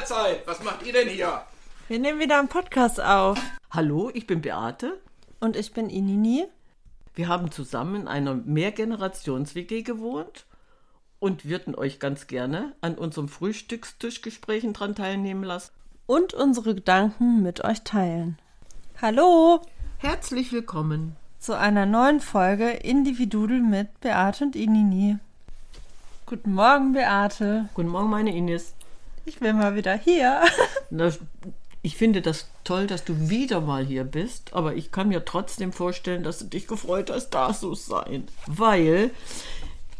Mahlzeit. Was macht ihr denn hier? Wir nehmen wieder einen Podcast auf. Hallo, ich bin Beate. Und ich bin Inini. Wir haben zusammen in einer Mehrgenerations-WG gewohnt und würden euch ganz gerne an unserem Frühstückstischgesprächen dran teilnehmen lassen. Und unsere Gedanken mit euch teilen. Hallo Herzlich willkommen. zu einer neuen Folge Individudel mit Beate und Inini. Guten Morgen, Beate. Guten Morgen, meine Ines. Ich bin mal wieder hier. Na, ich finde das toll, dass du wieder mal hier bist, aber ich kann mir trotzdem vorstellen, dass du dich gefreut hast, da zu sein. Weil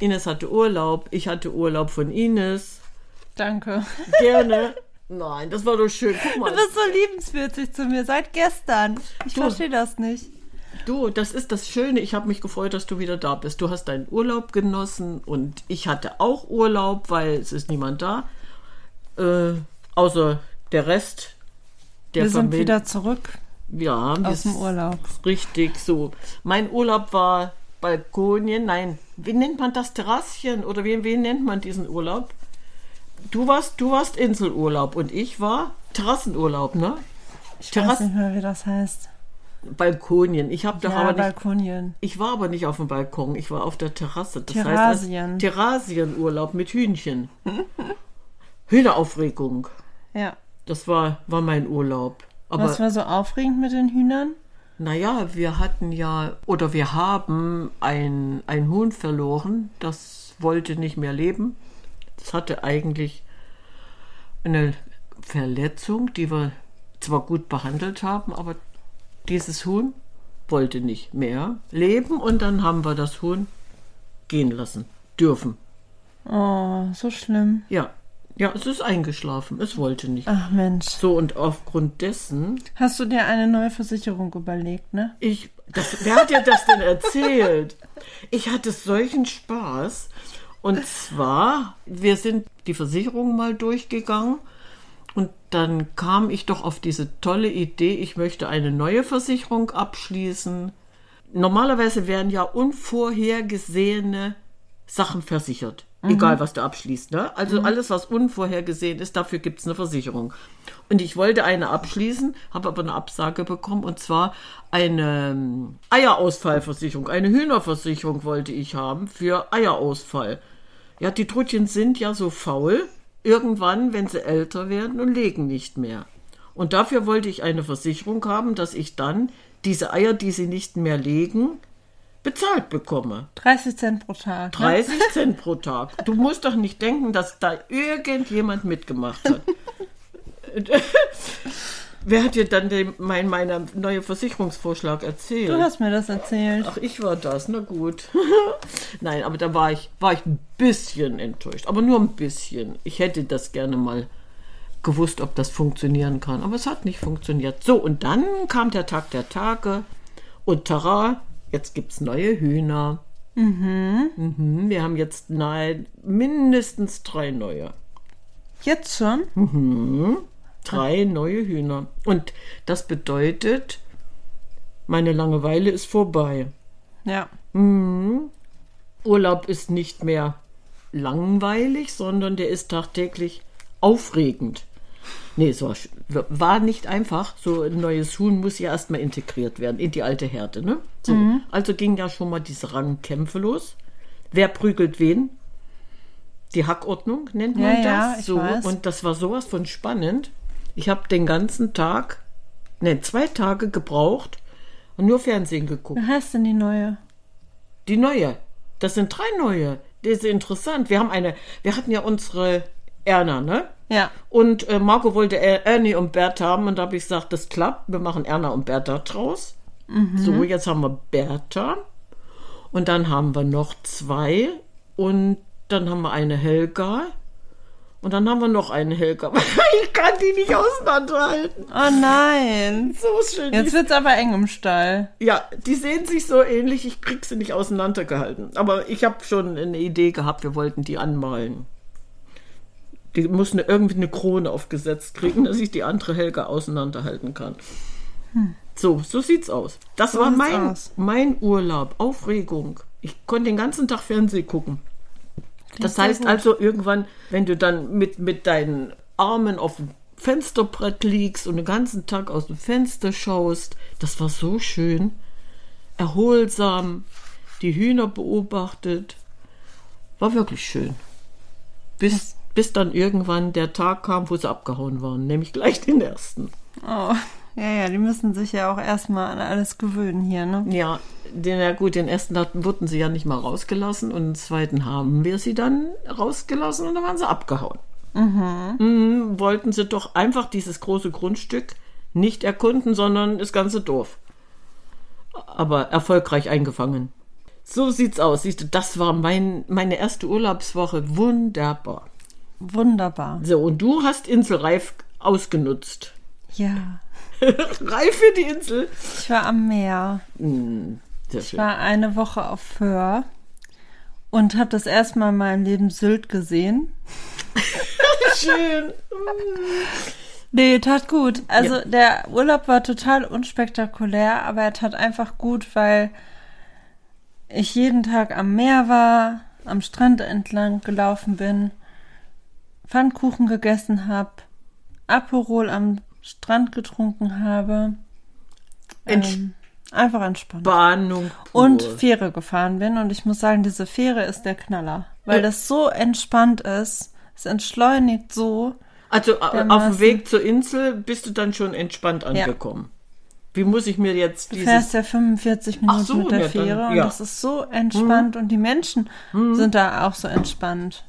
Ines hatte Urlaub, ich hatte Urlaub von Ines. Danke. Gerne. Nein, das war doch schön. Guck mal. Du bist so liebenswürdig zu mir seit gestern. Ich Du. verstehe das nicht. Du, das ist das Schöne. Ich habe mich gefreut, dass du wieder da bist. Du hast deinen Urlaub genossen und ich hatte auch Urlaub, weil es ist niemand da. Äh, außer der Rest der Wir sind Familie. wieder zurück ja, aus dem Urlaub. Richtig, so. Mein Urlaub war Balkonien. Nein, wie nennt man das? Terraschen? Oder wie, wie nennt man diesen Urlaub? Du warst, du warst Inselurlaub und ich war Terrassenurlaub, ne? Ich Terrasse- weiß nicht mehr, wie das heißt. Balkonien. Ich habe doch Ja, aber nicht Balkonien. Ich war aber nicht auf dem Balkon, ich war auf der Terrasse. Das heißt Terrasien. als Terrasienurlaub mit Hühnchen. Hühneraufregung. Ja. Das war, war mein Urlaub. Aber Was war so aufregend mit den Hühnern? naja, wir hatten ja, oder wir haben ein, ein Huhn verloren, das wollte nicht mehr leben. Das hatte eigentlich eine Verletzung, die wir zwar gut behandelt haben, aber dieses Huhn wollte nicht mehr leben und dann haben wir das Huhn gehen lassen dürfen. Oh, so schlimm. Ja, ja, es ist eingeschlafen, es wollte nicht. Ach Mensch. So und aufgrund dessen, Hast du dir eine neue Versicherung überlegt, ne? ich, das, wer hat dir das denn erzählt? Ich hatte solchen Spaß. Und zwar, wir sind die Versicherung mal durchgegangen und dann kam ich doch auf diese tolle Idee, ich möchte eine neue Versicherung abschließen. Normalerweise werden ja unvorhergesehene Sachen versichert. Egal, was du abschließt. Ne? Also alles, was unvorhergesehen ist, dafür gibt es eine Versicherung. Und ich wollte eine abschließen, habe aber eine Absage bekommen. Und zwar eine ähm, Eierausfallversicherung, eine Hühnerversicherung wollte ich haben für Eierausfall. Ja, die Trutchen sind ja so faul, irgendwann, wenn sie älter werden und legen nicht mehr. Und dafür wollte ich eine Versicherung haben, dass ich dann diese Eier, die sie nicht mehr legen, bezahlt bekomme. 30 Cent pro Tag. Ne? 30 Cent pro Tag. Du musst doch nicht denken, dass da irgendjemand mitgemacht hat. Wer hat dir dann den, mein meiner neue Versicherungsvorschlag erzählt? Du hast mir das erzählt. Ach, ich war das, na gut. Nein, aber da war ich, war ich ein bisschen enttäuscht. Aber nur ein bisschen. Ich hätte das gerne mal gewusst, ob das funktionieren kann. Aber es hat nicht funktioniert. So, und dann kam der Tag der Tage. Und tara, jetzt gibt es neue Hühner. Mhm, wir haben jetzt nahe, mindestens drei neue. Jetzt schon? Drei neue Hühner. Und das bedeutet, meine Langeweile ist vorbei. Ja. Urlaub ist nicht mehr langweilig, sondern der ist tagtäglich aufregend. Nee, es war, war nicht einfach. So ein neues Huhn muss ja erstmal integriert werden in die alte Herde. Ne? So, Also ging ja schon mal diese Rangkämpfe los. Wer prügelt wen? Die Hackordnung nennt man Ja, das. ja, so. weiß. Und das war sowas von spannend. Ich habe den ganzen Tag, ne, zwei Tage gebraucht und nur Fernsehen geguckt. Wie heißt denn die neue? Die neue. Das sind drei neue. Das ist interessant. Wir haben eine, wir hatten ja unsere Erna, ne? Ja. Und äh, Marco wollte Er- Ernie und Bert haben und da habe ich gesagt, das klappt. Wir machen Erna und Bertha draus. So, jetzt haben wir Bertha. Und dann haben wir noch zwei. Und dann haben wir eine Helga. Und dann haben wir noch eine Helga. ich kann die nicht auseinanderhalten. Oh nein. So schön. Jetzt wird's aber eng im Stall. Ja, die sehen sich so ähnlich. Ich krieg sie nicht auseinandergehalten. Aber ich habe schon eine Idee gehabt, wir wollten die anmalen. Die muss eine, irgendwie eine Krone aufgesetzt kriegen, dass ich die andere Helga auseinanderhalten kann. So, so sieht's aus. Das war sieht's mein, aus. mein Urlaub. Aufregung. Ich konnte den ganzen Tag Fernsehen gucken. das sehr heißt also irgendwann, wenn du dann mit, mit deinen Armen auf dem Fensterbrett liegst und den ganzen Tag aus dem Fenster schaust. Das war so schön. Erholsam, die Hühner beobachtet. War wirklich schön. Bis, bis dann irgendwann der Tag kam, wo sie abgehauen waren, nämlich gleich den ersten. Oh, ja, ja, die müssen sich ja auch erstmal an alles gewöhnen hier, ne? Ja, den, ja gut, den ersten hatten, wurden sie ja nicht mal rausgelassen und den zweiten haben wir sie dann rausgelassen und dann waren sie abgehauen. Mhm. wollten sie doch einfach dieses große Grundstück nicht erkunden, sondern das ganze Dorf. Aber erfolgreich eingefangen. So sieht's aus. Siehst du, das war mein, meine erste Urlaubswoche. Wunderbar. Wunderbar. So, und du hast Inselreif ausgenutzt. Ja. Reif für die Insel. Ich war am Meer. Sehr Ich war eine Woche auf Föhr und habe das erste Mal in meinem Leben Sylt gesehen. schön. Nee, tat gut. Also Ja. der Urlaub war total unspektakulär, aber er tat einfach gut, weil ich jeden Tag am Meer war, am Strand entlang gelaufen bin, Pfannkuchen gegessen habe, Aperol am Strand getrunken habe. Ähm, einfach entspannt. Pur. Und Fähre gefahren bin. Und ich muss sagen, diese Fähre ist der Knaller. Weil Ja. das so entspannt ist. Es entschleunigt so. Also a- auf dem dermaßen. Weg zur Insel bist du dann schon entspannt angekommen. Wie muss ich mir jetzt Du fährst ja 45 Minuten so, mit der ja, dann- Fähre und ja. das ist so entspannt und die Menschen sind da auch so entspannt.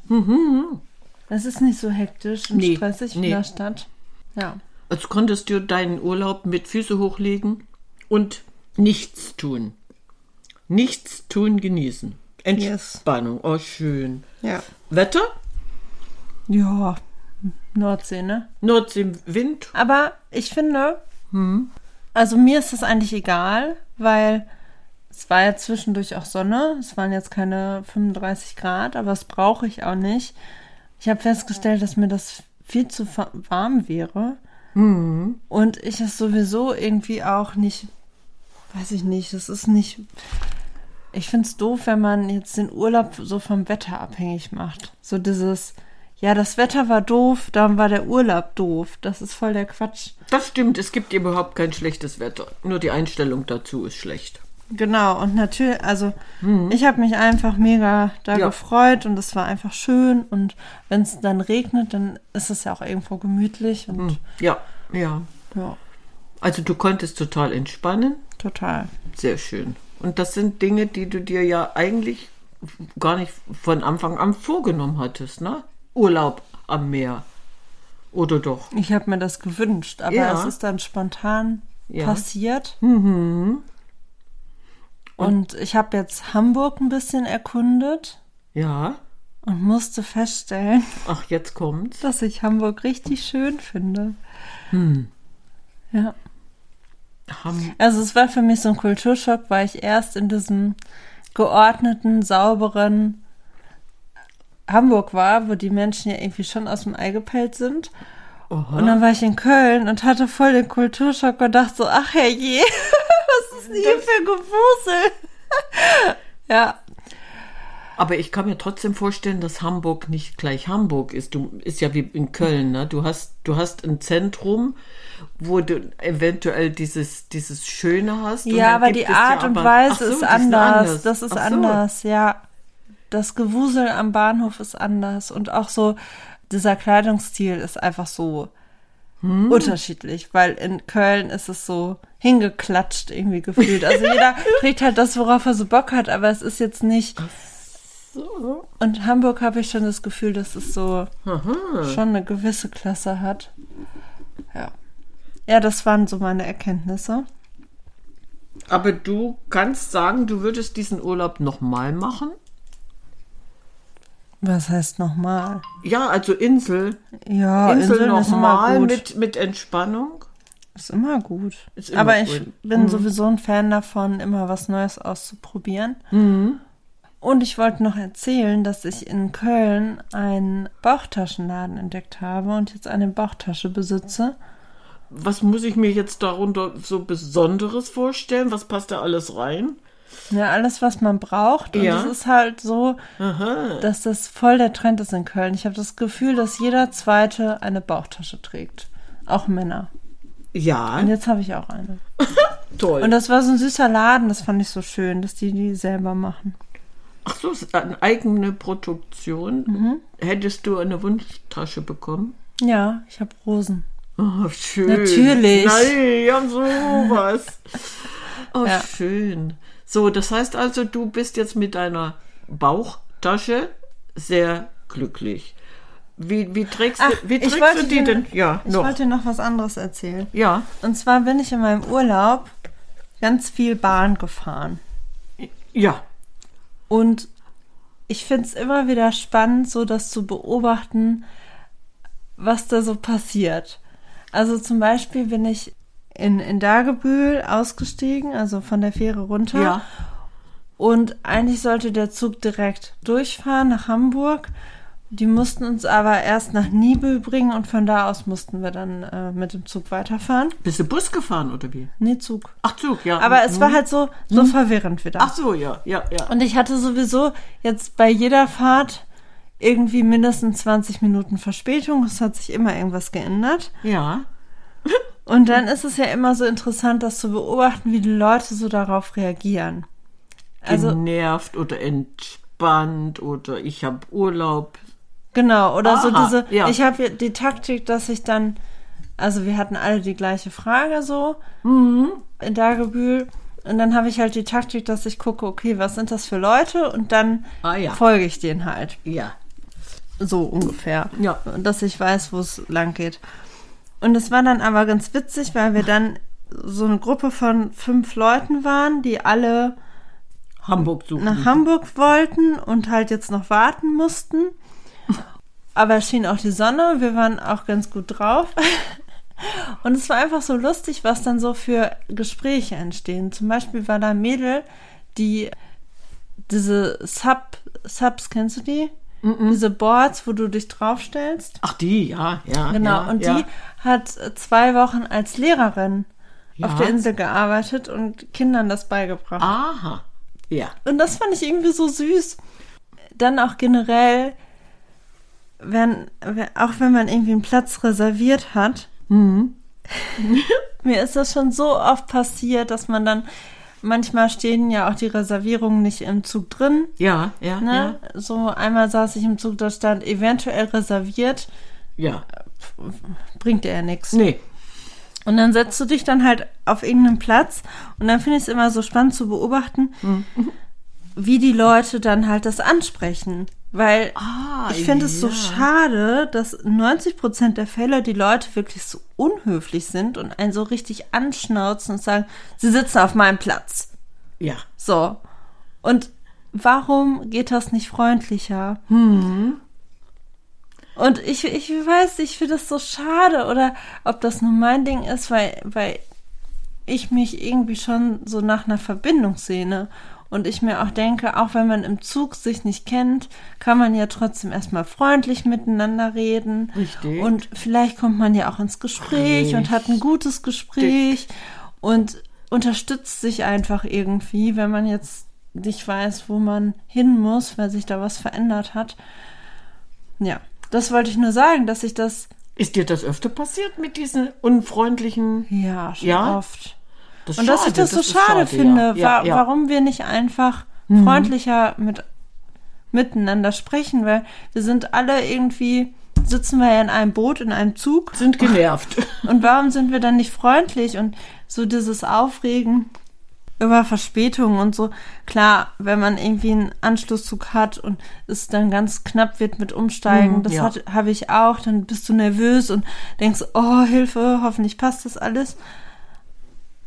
Es ist nicht so hektisch und Nee, stressig nee. in der Stadt. Ja. Also konntest du deinen Urlaub mit Füße hochlegen und nichts tun. Nichts tun, genießen. Entspannung. Oh, schön. Ja. Wetter? Ja. Nordsee, ne? Nordsee, Wind? Aber ich finde, Hm. also mir ist das eigentlich egal, weil es war ja zwischendurch auch Sonne. Es waren jetzt keine 35 Grad, aber das brauche ich auch nicht. Ich habe festgestellt, dass mir das viel zu warm wäre. Hm. Und ich es sowieso irgendwie auch nicht, weiß ich nicht, das ist nicht. Ich finde es doof, wenn man jetzt den Urlaub so vom Wetter abhängig macht. So dieses, ja, das Wetter war doof, dann war der Urlaub doof. Das ist voll der Quatsch. Das stimmt, es gibt überhaupt kein schlechtes Wetter. Nur die Einstellung dazu ist schlecht. Genau, und natürlich, also ich habe mich einfach mega da Ja. gefreut und es war einfach schön. Und wenn es dann regnet, dann ist es ja auch irgendwo gemütlich und Ja, ja. ja, Also du konntest total entspannen. total. Sehr schön. Und das sind Dinge, die du dir ja eigentlich gar nicht von Anfang an vorgenommen hattest, ne? Urlaub am Meer. Oder doch? Ich habe mir das gewünscht, aber Ja. es ist dann spontan Ja. passiert. Mhm. Und ich habe jetzt Hamburg ein bisschen erkundet Ja. und musste feststellen, Ach, jetzt kommt's. dass ich Hamburg richtig schön finde. Hm. Ja. Ham Also es war für mich so ein Kulturschock, weil ich erst in diesem geordneten, sauberen Hamburg war, wo die Menschen ja irgendwie schon aus dem Ei gepellt sind. Aha. Und dann war ich in Köln und hatte voll den Kulturschock und dachte so, ach herrje, ist denn hier für Gewusel? ja, Aber ich kann mir trotzdem vorstellen, dass Hamburg nicht gleich Hamburg ist. Du ist ja wie in Köln, ne? Du hast, du hast ein Zentrum, wo du eventuell dieses, dieses Schöne hast. ja, aber die es ja Art und Weise so, ist die anders. Das ist so. anders, ja. Das Gewusel am Bahnhof ist anders und auch so dieser Kleidungsstil ist einfach so Hm. unterschiedlich, weil in Köln ist es so hingeklatscht irgendwie gefühlt. Also jeder trägt halt das, worauf er so Bock hat, aber es ist jetzt nicht. So. Und Hamburg habe ich schon das Gefühl, dass es so Aha. schon eine gewisse Klasse hat. Ja. Ja, das waren so meine Erkenntnisse. Aber du kannst sagen, du würdest diesen Urlaub nochmal machen? Was heißt nochmal? Ja, also Insel. Ja, Insel immer nochmal mit, mit Entspannung. Ist immer gut. Ist immer Aber ich gut. Mhm. bin sowieso ein Fan davon, immer was Neues auszuprobieren. Mhm. Und ich wollte noch erzählen, dass ich in Köln einen Bauchtaschenladen entdeckt habe und jetzt eine Bauchtasche besitze. Was muss ich mir jetzt darunter so Besonderes vorstellen? Was passt da alles rein? Ja, alles, was man braucht. Und Ja. es ist halt so, dass das voll der Trend ist in Köln. Ich habe das Gefühl, dass jeder Zweite eine Bauchtasche trägt. Auch Männer. Ja, Und jetzt habe ich auch eine. toll. Und das war so ein süßer Laden, das fand ich so schön, dass die die selber machen. Ach so, ist eine eigene Produktion. Mhm. Hättest du eine Wunschtasche bekommen? Ja, ich habe Rosen. Oh, schön. Natürlich. Nein, ja, sowas. Oh, Ja. schön. So, das heißt also, du bist jetzt mit deiner Bauchtasche sehr glücklich. Wie, wie trägst du, wie trägst du die dir- denn? Ja, Ich noch. wollte dir noch was anderes erzählen. Ja, Und zwar bin ich in meinem Urlaub ganz viel Bahn gefahren. ja. Und ich finde es immer wieder spannend, so das zu beobachten, was da so passiert. Also zum Beispiel bin ich in, in Dagebühl ausgestiegen, also von der Fähre runter. Ja. Und eigentlich sollte der Zug direkt durchfahren nach Hamburg. Die mussten uns aber erst nach Nibel bringen und von da aus mussten wir dann äh, mit dem Zug weiterfahren. Bist du Bus gefahren oder wie? Nee, Zug. Ach, Zug, ja. Aber es Mhm. war halt so, so verwirrend wieder. Ach so, ja, ja, ja. Und ich hatte sowieso jetzt bei jeder Fahrt irgendwie mindestens 20 Minuten Verspätung. Es hat sich immer irgendwas geändert. Ja. Und dann ist es ja immer so interessant, das zu beobachten, wie die Leute so darauf reagieren. Also, Genervt oder entspannt oder ich habe Urlaub. genau, oder so Aha, diese, ja. ich habe die Taktik, dass ich dann, also wir hatten alle die gleiche Frage so Mhm. in Dagebühl. Und dann habe ich halt die Taktik, dass ich gucke, okay, was sind das für Leute? Und dann Ah, ja. folge ich denen halt. Ja. So ungefähr. Ja. Und dass ich weiß, wo es lang geht. Und es war dann aber ganz witzig, weil wir dann so eine Gruppe von fünf Leuten waren, die alle Hamburg suchen. nach Hamburg wollten und halt jetzt noch warten mussten. Aber es schien auch die Sonne, wir waren auch ganz gut drauf. Und es war einfach so lustig, was dann so für Gespräche entstehen. Zum Beispiel war da ein Mädel, die diese Sub, Subs, kennst du die? Diese Boards, wo du dich draufstellst. Ach, die, ja, ja. Genau, ja, und ja. die hat äh, zwei Wochen als Lehrerin Ja. auf der Insel gearbeitet und Kindern das beigebracht. Aha. Ja. Und das fand ich irgendwie so süß. Dann auch generell, wenn, wenn- auch wenn man irgendwie einen Platz reserviert hat, Mhm. mir ist das schon so oft passiert, dass man dann, manchmal stehen ja auch die Reservierungen nicht im Zug drin. Ja, ja, Ne? So einmal saß ich im Zug, da stand eventuell reserviert, ja. Ja. bringt dir ja nichts. Nee. Und dann setzt du dich dann halt auf irgendeinen Platz und dann finde ich es immer so spannend zu beobachten, wie die Leute dann halt das ansprechen. Weil Ah, ich finde es so ja. schade, dass 90 Prozent der Fälle die Leute wirklich so unhöflich sind und einen so richtig anschnauzen und sagen, sie sitzen auf meinem Platz. Ja. So. Und warum geht das nicht freundlicher? Und ich, ich weiß, ich finde das so schade oder ob das nur mein Ding ist, weil, weil ich mich irgendwie schon so nach einer Verbindung sehne. Und ich mir auch denke, auch wenn man im Zug sich nicht kennt, kann man ja trotzdem erstmal freundlich miteinander reden. Richtig. Und vielleicht kommt man ja auch ins Gespräch und hat ein gutes Gespräch und unterstützt sich einfach irgendwie, wenn man jetzt nicht weiß, wo man hin muss, weil sich da was verändert hat. Ja, das wollte ich nur sagen, dass ich das Ist dir das öfter passiert mit diesen unfreundlichen. ja schon Ja? oft. Das Und dass ich das so ist schade, finde, ja. Wa ja. Mhm. warum wir nicht einfach freundlicher mit miteinander sprechen, weil wir sind alle irgendwie sitzen wir ja in einem Boot, in einem Zug Sind genervt. und warum sind wir dann nicht freundlich und so dieses Aufregen über Verspätungen und so. Klar, wenn man irgendwie einen Anschlusszug hat und es dann ganz knapp wird mit Umsteigen, Mhm, das ja. habe ich auch, dann bist du nervös und denkst, oh, Hilfe, hoffentlich passt das alles.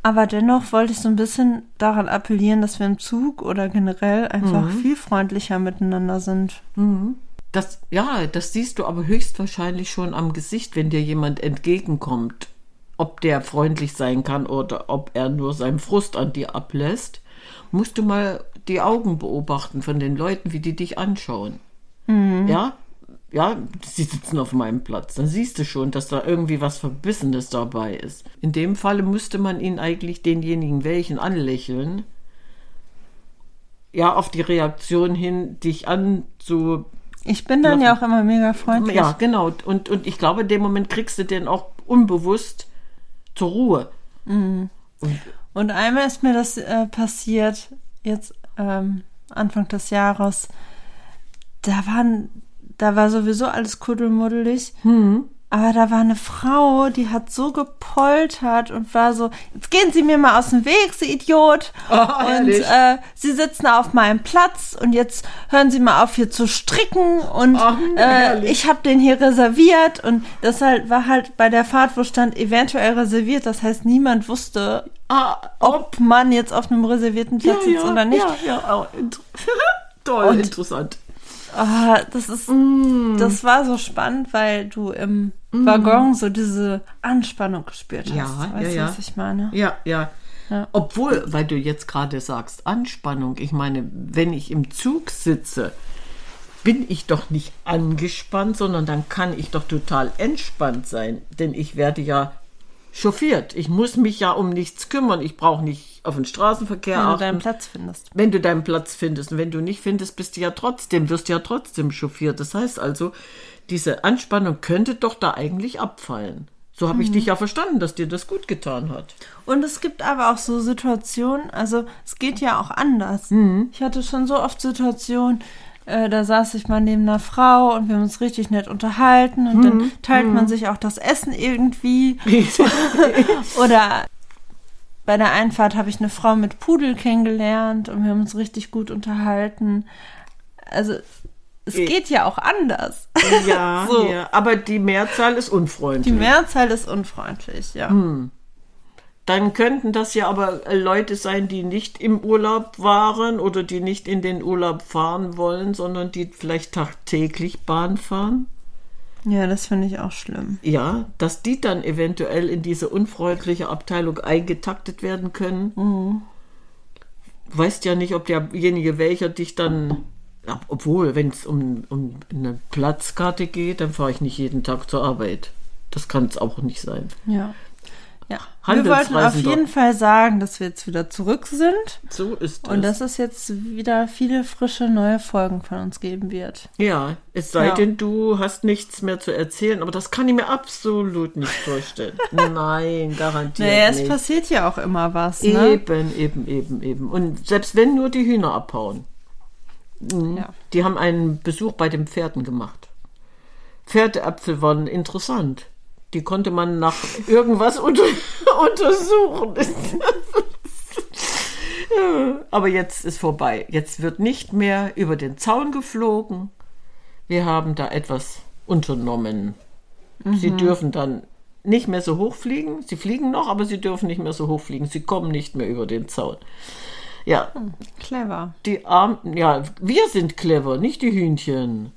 Aber dennoch wollte ich so ein bisschen daran appellieren, dass wir im Zug oder generell einfach Mhm. viel freundlicher miteinander sind. Das, ja, das siehst du aber höchstwahrscheinlich schon am Gesicht, wenn dir jemand entgegenkommt. Ob der freundlich sein kann oder ob er nur seinen Frust an dir ablässt, musst du mal die Augen beobachten von den Leuten, wie die dich anschauen. Ja, ja, sie sitzen auf meinem Platz. Dann siehst du schon, dass da irgendwie was Verbissenes dabei ist. In dem Falle müsste man ihn eigentlich denjenigen welchen anlächeln, ja, auf die Reaktion hin, dich an zu Ich bin dann ja auch immer mega freundlich. Ja, genau. Und, und ich glaube, in dem Moment kriegst du den auch unbewusst zur Ruhe. Und einmal ist mir das äh, passiert, jetzt ähm, Anfang des Jahres. Da waren, da war sowieso alles kuddelmuddelig. Hm. Aber da war eine Frau, die hat so gepoltert und war so, jetzt gehen Sie mir mal aus dem Weg, Sie Idiot. Oh, und äh, Sie sitzen auf meinem Platz und jetzt hören Sie mal auf hier zu stricken und Oh, äh, ich habe den hier reserviert und das halt war halt bei der Fahrt, wo stand eventuell reserviert. Das heißt, niemand wusste, Ah, ob man jetzt auf einem reservierten Platz sitzt oder nicht. Ja, ja, inter toll, Und- interessant. Ah, das ist, Mm. das war so spannend, weil du im Waggon so diese Anspannung gespürt hast. Ja, weißt ja, du, ja. was ich meine? Ja, ja. Ja. Obwohl, weil du jetzt gerade sagst, Anspannung, ich meine, wenn ich im Zug sitze, bin ich doch nicht angespannt, sondern dann kann ich doch total entspannt sein, denn ich werde ja chauffiert. Ich muss mich ja um nichts kümmern. Ich brauche nicht auf den Straßenverkehr Wenn du achten. deinen Platz findest. wenn du deinen Platz findest. Und wenn du nicht findest, bist du ja trotzdem, wirst du ja trotzdem chauffiert. Das heißt also, diese Anspannung könnte doch da eigentlich abfallen. So habe ich dich ja verstanden, dass dir das gut getan hat. Und es gibt aber auch so Situationen, also es geht ja auch anders. Mhm. Ich hatte schon so oft Situationen, äh, da saß ich mal neben einer Frau und wir haben uns richtig nett unterhalten und Mhm. dann teilt man sich auch das Essen irgendwie. Oder bei der Einfahrt habe ich eine Frau mit Pudel kennengelernt und wir haben uns richtig gut unterhalten. Also es Eh. geht ja auch anders. Ja, So. ja, aber die Mehrzahl ist Die unfreundlich. Mehrzahl ist unfreundlich, ja. Hm. Dann könnten das ja aber Leute sein, die nicht im Urlaub waren oder die nicht in den Urlaub fahren wollen, sondern die vielleicht tagtäglich Bahn fahren. Ja, das finde ich auch schlimm. Ja, dass die dann eventuell in diese unfreundliche Abteilung eingetaktet werden können. Mhm. Weißt ja nicht, ob derjenige, welcher dich dann. Obwohl, wenn es um, um eine Platzkarte geht, dann fahre ich nicht jeden Tag zur Arbeit. Das kann es auch nicht sein. Ja. Wir wollten auf jeden Fall sagen, dass wir jetzt wieder zurück sind So ist es. und dass es jetzt wieder viele frische neue Folgen von uns geben wird. ja, es sei Ja. denn, du hast nichts mehr zu erzählen, aber das kann ich mir absolut nicht vorstellen. Nein, garantiert Naja, es nicht. passiert ja auch immer was, ne? Eben, eben, eben, eben. Und selbst wenn nur die Hühner abhauen. Mhm. Ja. Die haben einen Besuch bei den Pferden gemacht. Pferdeäpfel waren interessant. Die konnte man nach irgendwas unter, untersuchen. Aber jetzt ist vorbei. Jetzt wird nicht mehr über den Zaun geflogen. Wir haben da etwas unternommen. Sie dürfen dann nicht mehr so hoch fliegen. Sie fliegen noch, aber sie dürfen nicht mehr so hoch fliegen. Sie kommen nicht mehr über den Zaun. Ja, Clever. die Armen, ja, wir sind clever, nicht die Hühnchen.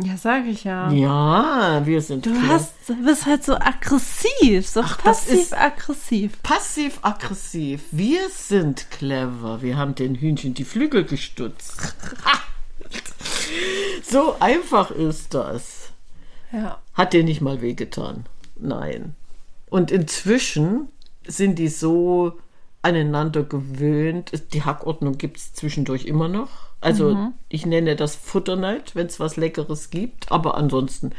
Ja, sag ich ja. Ja, wir sind Du clever. hast, bist halt so aggressiv, so passiv-aggressiv. Passiv-aggressiv. Wir sind clever. Wir haben den Hühnchen die Flügel gestutzt. so einfach ist das. Ja. Hat dir nicht mal wehgetan? Nein. Und inzwischen sind die so aneinander gewöhnt. Die Hackordnung gibt es zwischendurch immer noch. Also ich nenne das Futterneid, wenn es was Leckeres gibt. Aber ansonsten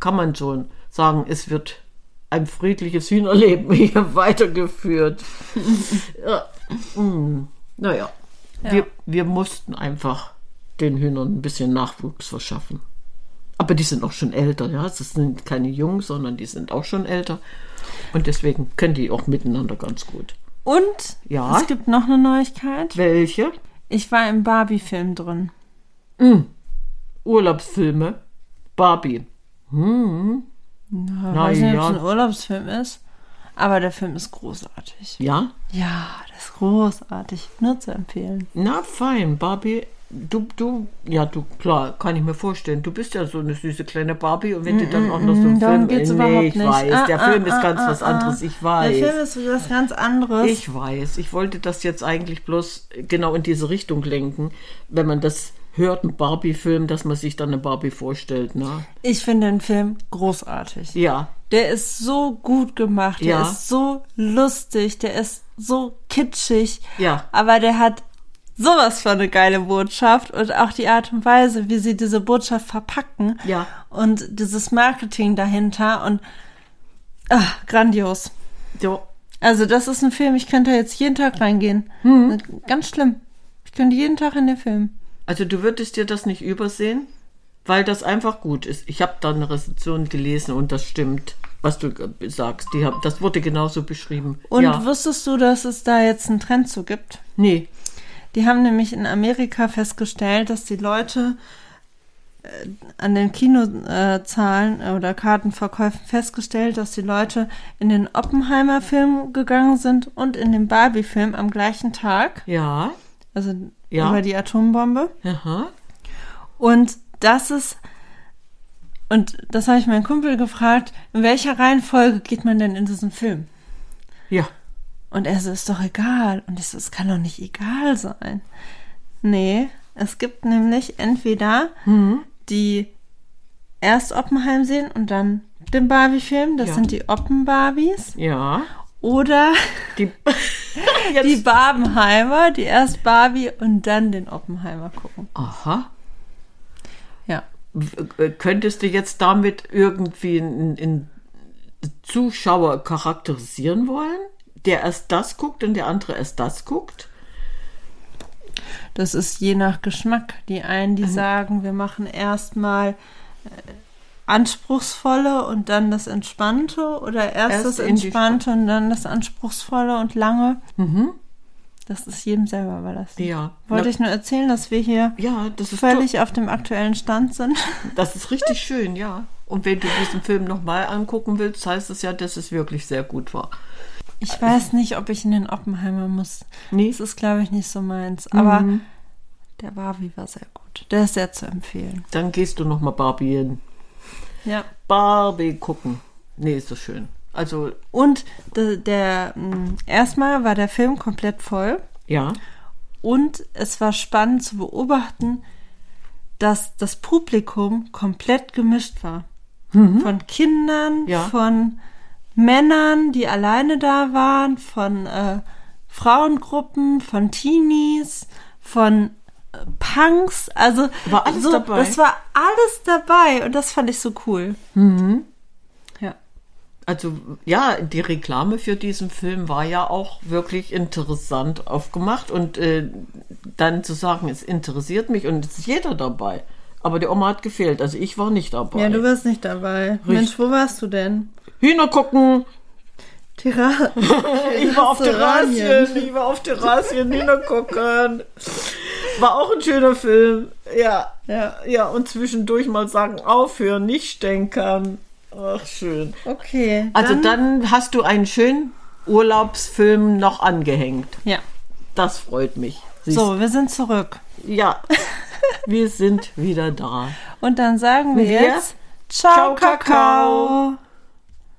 kann man schon sagen, es wird ein friedliches Hühnerleben hier weitergeführt. ja. mm, Naja, Ja. wir, wir mussten einfach den Hühnern ein bisschen Nachwuchs verschaffen. Aber die sind auch schon älter, ja. Das sind keine Jungen, sondern die sind auch schon älter. Und deswegen können die auch miteinander ganz gut. Und Ja? es gibt noch eine Neuigkeit. Welche? Ich war im Barbie-Film drin. Urlaubsfilme. Barbie. Ich weiß nicht, ob ja. es ein Urlaubsfilm ist, aber der Film ist großartig. Ja? Ja, der ist großartig. Nur zu empfehlen. Na, fein. Barbie. Du, du, ja, du, klar, kann ich mir vorstellen. Du bist ja so eine süße kleine Barbie und wenn du dann auch noch so einen Darum Film. geht's nee, überhaupt ich nicht. weiß. Ah, der ah, Film ist ah, ganz ah, was ah. anderes. Ich weiß. Der Film ist was ganz anderes. Ich weiß, ich wollte das jetzt eigentlich bloß genau in diese Richtung lenken, wenn man das hört, ein Barbie-Film, dass man sich dann eine Barbie vorstellt, ne? Ich finde den Film großartig. Ja, Der ist so gut gemacht, der Ja. ist so lustig, der ist so kitschig. Ja. Aber der hat sowas für eine geile Botschaft und auch die Art und Weise, wie sie diese Botschaft verpacken. Ja. Und dieses Marketing dahinter und ach, grandios. So, Also das ist ein Film, ich könnte jetzt jeden Tag reingehen. Mhm. Ganz schlimm. Ich könnte jeden Tag in den Film. Also du würdest dir das nicht übersehen, weil das einfach gut ist. Ich habe da eine Rezension gelesen und das stimmt, was du sagst. Die hab, das wurde genauso beschrieben. Und ja. wusstest du, dass es da jetzt einen Trend zu gibt? Nee. Die haben nämlich in Amerika festgestellt, dass die Leute äh, an den Kinozahlen äh, oder Kartenverkäufen festgestellt, dass die Leute in den Oppenheimer-Film gegangen sind und in den Barbie-Film am gleichen Tag, Ja. also Ja. über die Atombombe. Aha. Und das ist, und das habe ich meinen Kumpel gefragt, in welcher Reihenfolge geht man denn in diesen Film? Ja. Und er so, ist doch egal. Und ich so, es kann doch nicht egal sein. Nee, es gibt nämlich entweder Mhm. die erst Oppenheim sehen und dann den Barbie-Film, das Ja. sind die Oppen-Barbies. Ja. Oder Die, die Barbenheimer, die erst Barbie und dann den Oppenheimer gucken. Aha. Ja. Äh, Könntest du jetzt damit irgendwie einen, einen Zuschauer charakterisieren wollen, der erst das guckt und der andere erst das guckt? Das ist je nach Geschmack. Die einen, die sagen, wir machen erstmal äh, anspruchsvolle und dann das Entspannte oder erst, Erst das Entspannte und dann das Anspruchsvolle und lange. Das ist jedem selber überlassen. Ja. Wollte Na- ich nur erzählen, dass wir hier Ja, das völlig auf dem aktuellen Stand sind. Das ist richtig schön, ja. Und wenn du diesen Film nochmal angucken willst, heißt es ja, dass es wirklich sehr gut war. Ich weiß nicht, ob ich in den Oppenheimer muss. Nee. Das ist, glaube ich, nicht so meins. Aber Mhm. der Barbie war sehr gut. Der ist sehr zu empfehlen. Dann gehst du nochmal Barbie hin. Ja. Barbie gucken. Nee, ist so schön. Also, Und der, der mh, erstmal war der Film komplett voll. ja. Und es war spannend zu beobachten, dass das Publikum komplett gemischt war. Von Kindern, Ja. von Männern, die alleine da waren, von äh, Frauengruppen, von Teenies, von äh, Punks. Also War alles so, dabei? das war alles dabei und das fand ich so cool. Ja. Also, ja, die Reklame für diesen Film war ja auch wirklich interessant aufgemacht. Und äh, dann zu sagen, es interessiert mich und es ist jeder dabei. Aber die Oma hat gefehlt, also ich war nicht dabei. Ja, du warst nicht dabei. Mensch, wo warst du denn? Hühner gucken, Tira Ich war auf Terranien. Terrasien, ich war auf Terrasien hingucken. War auch ein schöner Film. Ja, ja, ja. Und zwischendurch mal sagen, aufhören, nicht stänkern. Ach, schön. Okay. Also dann hast du einen schönen Urlaubsfilm noch angehängt. Ja. Das freut mich. Siehst- So, wir sind zurück. Ja, wir sind wieder da. Und dann sagen wir Wir? jetzt Ciao, Ciao, Kakao. Kakao.